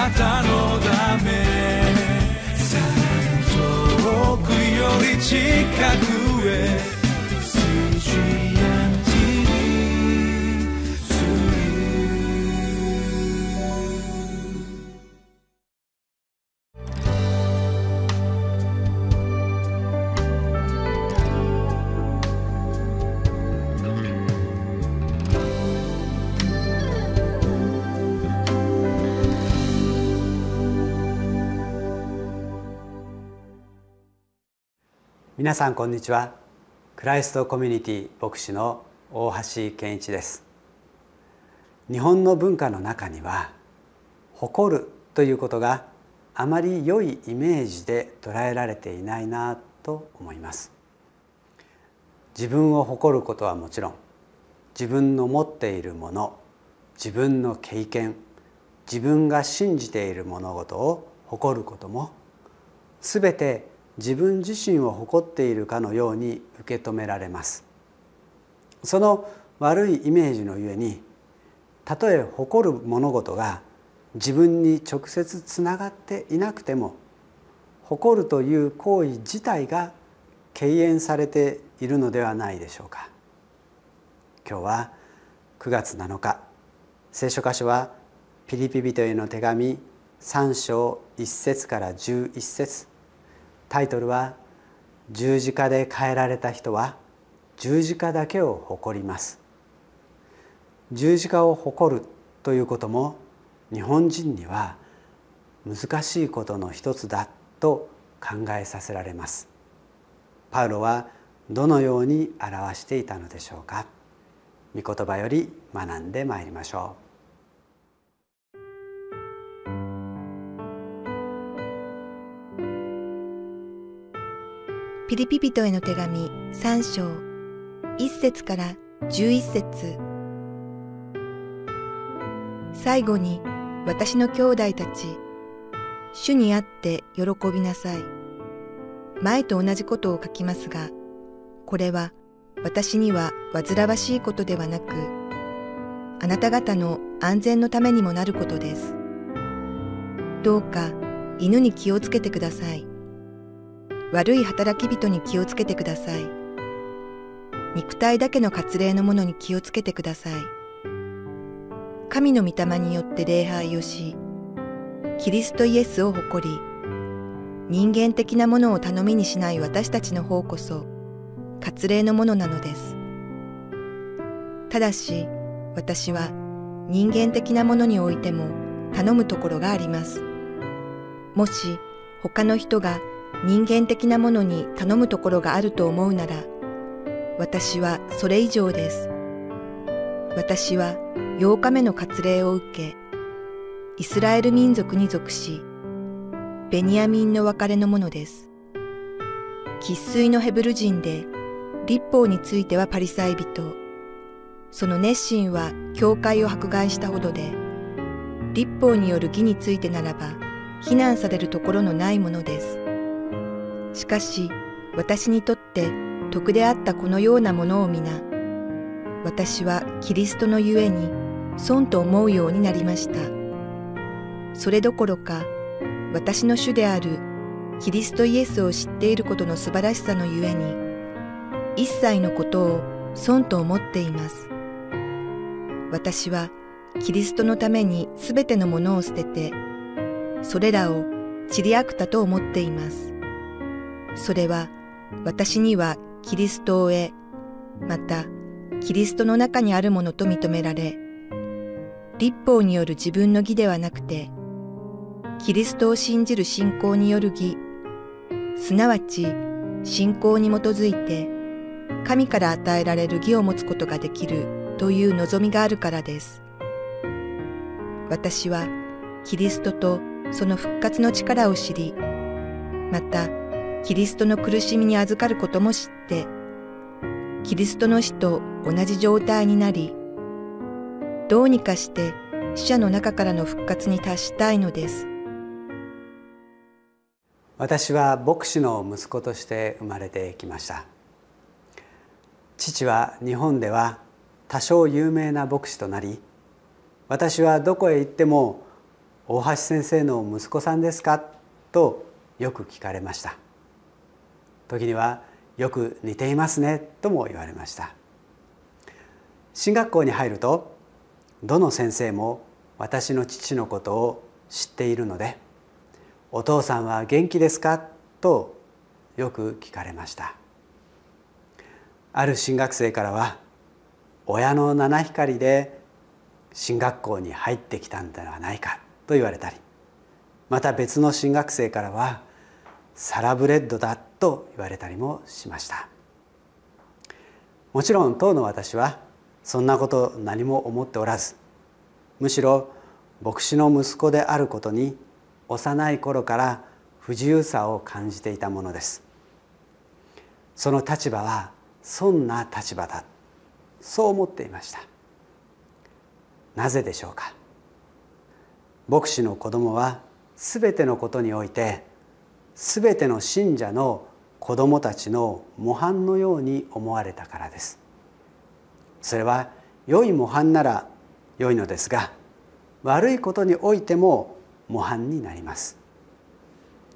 なたのため。さらに遠くより近くへ。皆さんこんにちは。クライストコミュニティ牧師の大橋健一です。日本の文化の中には誇るということがあまり良いイメージで捉えられていないなと思います。自分を誇ることはもちろん自分の持っているもの自分の経験自分が信じている物事を誇ることも全て自分自身を誇っているかのように受け止められます。その悪いイメージのゆえにたとえ誇る物事が自分に直接つながっていなくても誇るという行為自体が敬遠されているのではないでしょうか。今日は9月7日聖書箇所はピリピ人への手紙3章1節から11節。タイトルは「十字架で変えられた人は十字架だけを誇ります」十字架を誇るということも日本人には難しいことの一つだと考えさせられます。パウロはどのように表していたのでしょうか。御言葉より学んでまいりましょう。ピリピ人への手紙3章。1節から11節。最後に私の兄弟たち主にあって喜びなさい。前と同じことを書きますがこれは私には煩わしいことではなくあなた方の安全のためにもなることです。どうか犬に気をつけてください。悪い働き人に気をつけてください。肉体だけの割礼のものに気をつけてください。神の御霊によって礼拝をし、キリストイエスを誇り、人間的なものを頼みにしない私たちの方こそ、割礼のものなのです。ただし、私は人間的なものにおいても頼むところがあります。もし他の人が人間的なものに頼むところがあると思うなら、私はそれ以上です。私は8日目の割礼を受け、イスラエル民族に属し、ベニヤミンの別れのものです。喫水のヘブル人で、立法についてはパリサイ人、その熱心は教会を迫害したほどで、立法による義についてならば、非難されるところのないものです。しかし私にとって徳であったこのようなものを皆私はキリストのゆえに損と思うようになりました。それどころか私の主であるキリストイエスを知っていることの素晴らしさのゆえに一切のことを損と思っています。私はキリストのためにすべてのものを捨ててそれらを散りあくたと思っています。それは私にはキリストを得、またキリストの中にあるものと認められ、立法による自分の義ではなくて、キリストを信じる信仰による義、すなわち信仰に基づいて神から与えられる義を持つことができるという望みがあるからです。私はキリストとその復活の力を知り、またキリストの苦しみに預かることも知って、キリストの死と同じ状態になり、どうにかして死者の中からの復活に達したいのです。私は牧師の息子として生まれてきました。父は日本では多少有名な牧師となり、私はどこへ行っても大橋先生の息子さんですか?」とよく聞かれました時には「よく似ていますね」とも言われました進学校に入るとどの先生も私の父のことを知っているので「お父さんは元気ですか?」とよく聞かれましたある進学生からは親の七光で進学校に入ってきたんではないかと言われたりまた別の進学生からはサラブレッドだと言われたりもしました。もちろん当の私はそんなこと何も思っておらずむしろ牧師の息子であることに幼い頃から不自由さを感じていたものです。その立場はそんな立場だ。そう思っていました。なぜでしょうか。牧師の子供は全てのことにおいて全ての信者の子供たちの模範のように思われたからです。それは良い模範なら良いのですが悪いことにおいても模範になります。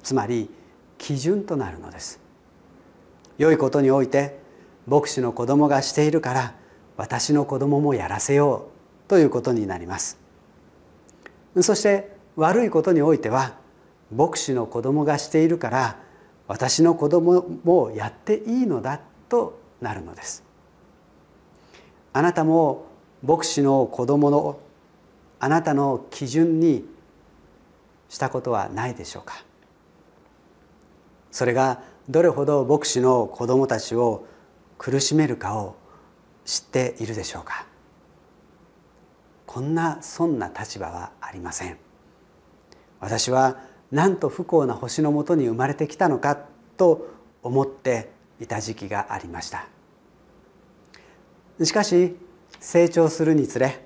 つまり基準となるのです。良いことにおいて牧師の子供がしているから私の子供もやらせようということになります。そして悪いことにおいては牧師の子供がしているから私の子供もやっていいのだとなるのです。あなたも牧師の子供のあなたの基準にしたことはないでしょうか？それがどれほど牧師の子供たちを苦しめるかを知っているでしょうか？こんなそんな立場はありません。私はなんと不幸な星のもとに生まれてきたのかと思っていた時期がありました。しかし成長するにつれ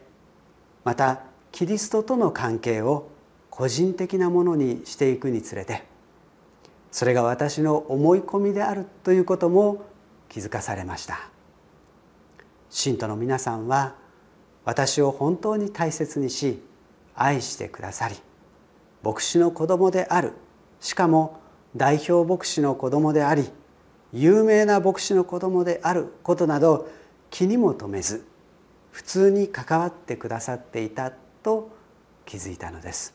またキリストとの関係を個人的なものにしていくにつれてそれが私の思い込みであるということも気づかされました。信徒の皆さんは私を本当に大切にし愛してくださり牧師の子供である。しかも代表牧師の子供であり有名な牧師の子供であることなど気にも留めず普通に関わってくださっていたと気づいたのです。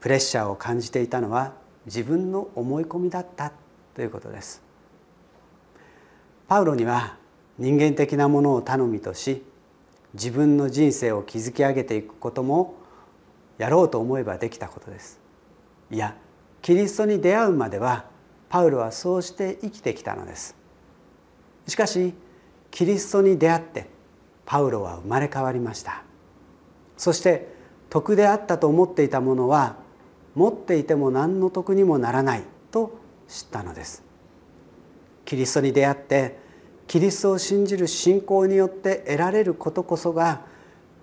プレッシャーを感じていたのは自分の思い込みだったということです。パウロには人間的なものを頼みとし自分の人生を築き上げていくこともやろうと思えばできたことです。いやキリストに出会うまではパウロはそうして生きてきたのです。しかしキリストに出会ってパウロは生まれ変わりました。そして徳であったと思っていたものは持っていても何の得にもならないと知ったのです。キリストに出会ってキリストを信じる信仰によって得られることこそが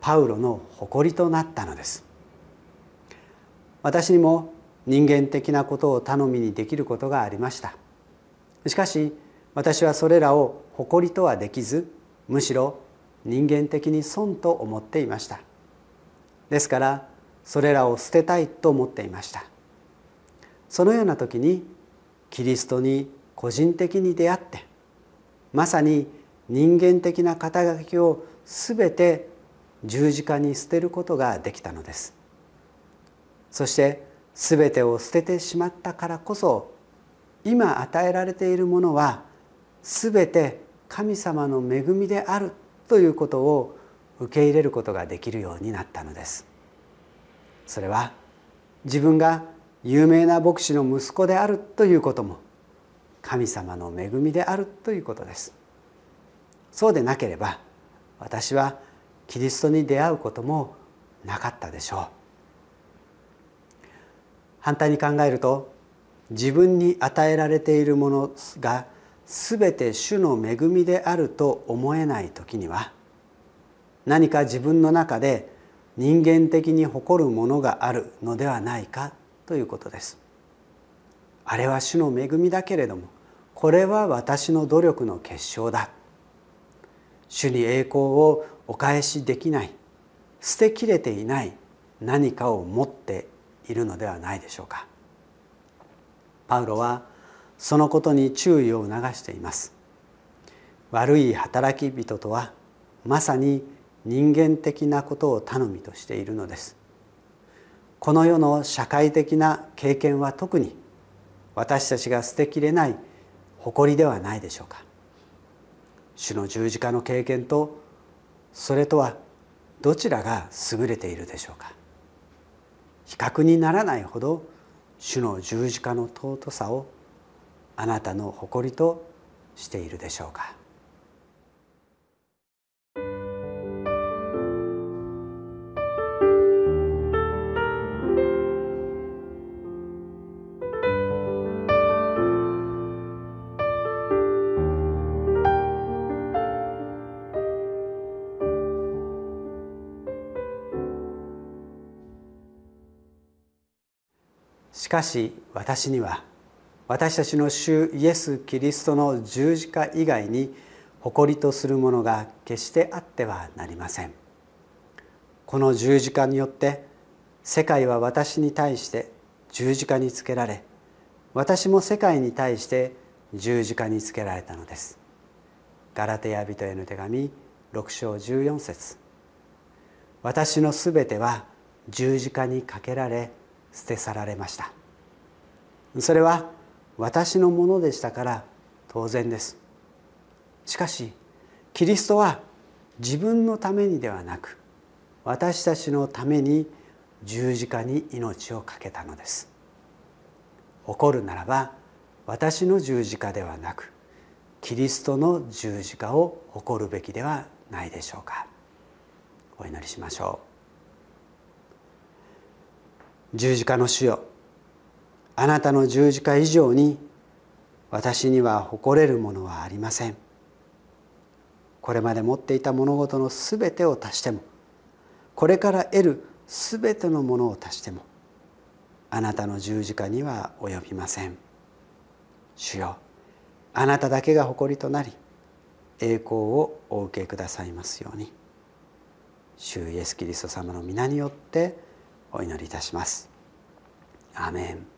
パウロの誇りとなったのです。私にも人間的なことを頼みにできることがありました。しかし私はそれらを誇りとはできずむしろ人間的に損と思っていました。ですからそれらを捨てたいと思っていました。そのような時にキリストに個人的に出会ってまさに人間的な肩書きを全て十字架に捨てることができたのです。そして全てを捨ててしまったからこそ今与えられているものは全て神様の恵みであるということを受け入れることができるようになったのです。それは自分が有名な牧師の息子であるということも神様の恵みであるということです。そうでなければ私はキリストに出会うこともなかったでしょう。反対に考えると自分に与えられているものが全て主の恵みであると思えない時には何か自分の中で人間的に誇るものがあるのではないかということです。あれは主の恵みだけれどもこれは私の努力の結晶だ。主に栄光をお返しできない。捨てきれていない何かを持っているのではないでしょうか。パウロはそのことに注意を促しています。悪い働き人とはまさに人間的なことを頼みとしているのです。この世の社会的な経験は特に私たちが捨てきれない誇りではないでしょうか。主の十字架の経験とそれとはどちらが優れているでしょうか。比較にならないほど主の十字架の尊さをあなたの誇りとしているでしょうか。かし私には私たちの主イエス・キリストの十字架以外に誇りとするものが決してあってはなりません。この十字架によって世界は私に対して十字架につけられ私も世界に対して十字架につけられたのです。ガラテヤ人への手紙6章14節。私のすべては十字架にかけられ捨て去られました。それは私のものでしたから当然です。しかしキリストは自分のためにではなく私たちのために十字架に命を懸けたのです。誇るならば私の十字架ではなくキリストの十字架を誇るべきではないでしょうか。お祈りしましょう。十字架の主よ。あなたの十字架以上に私には誇れるものはありません。これまで持っていた物事のすべてを足してもこれから得るすべてのものを足してもあなたの十字架には及びません。主よあなただけが誇りとなり栄光をお受けくださいますように。主イエス・キリスト様の皆によってお祈りいたします。アーメン。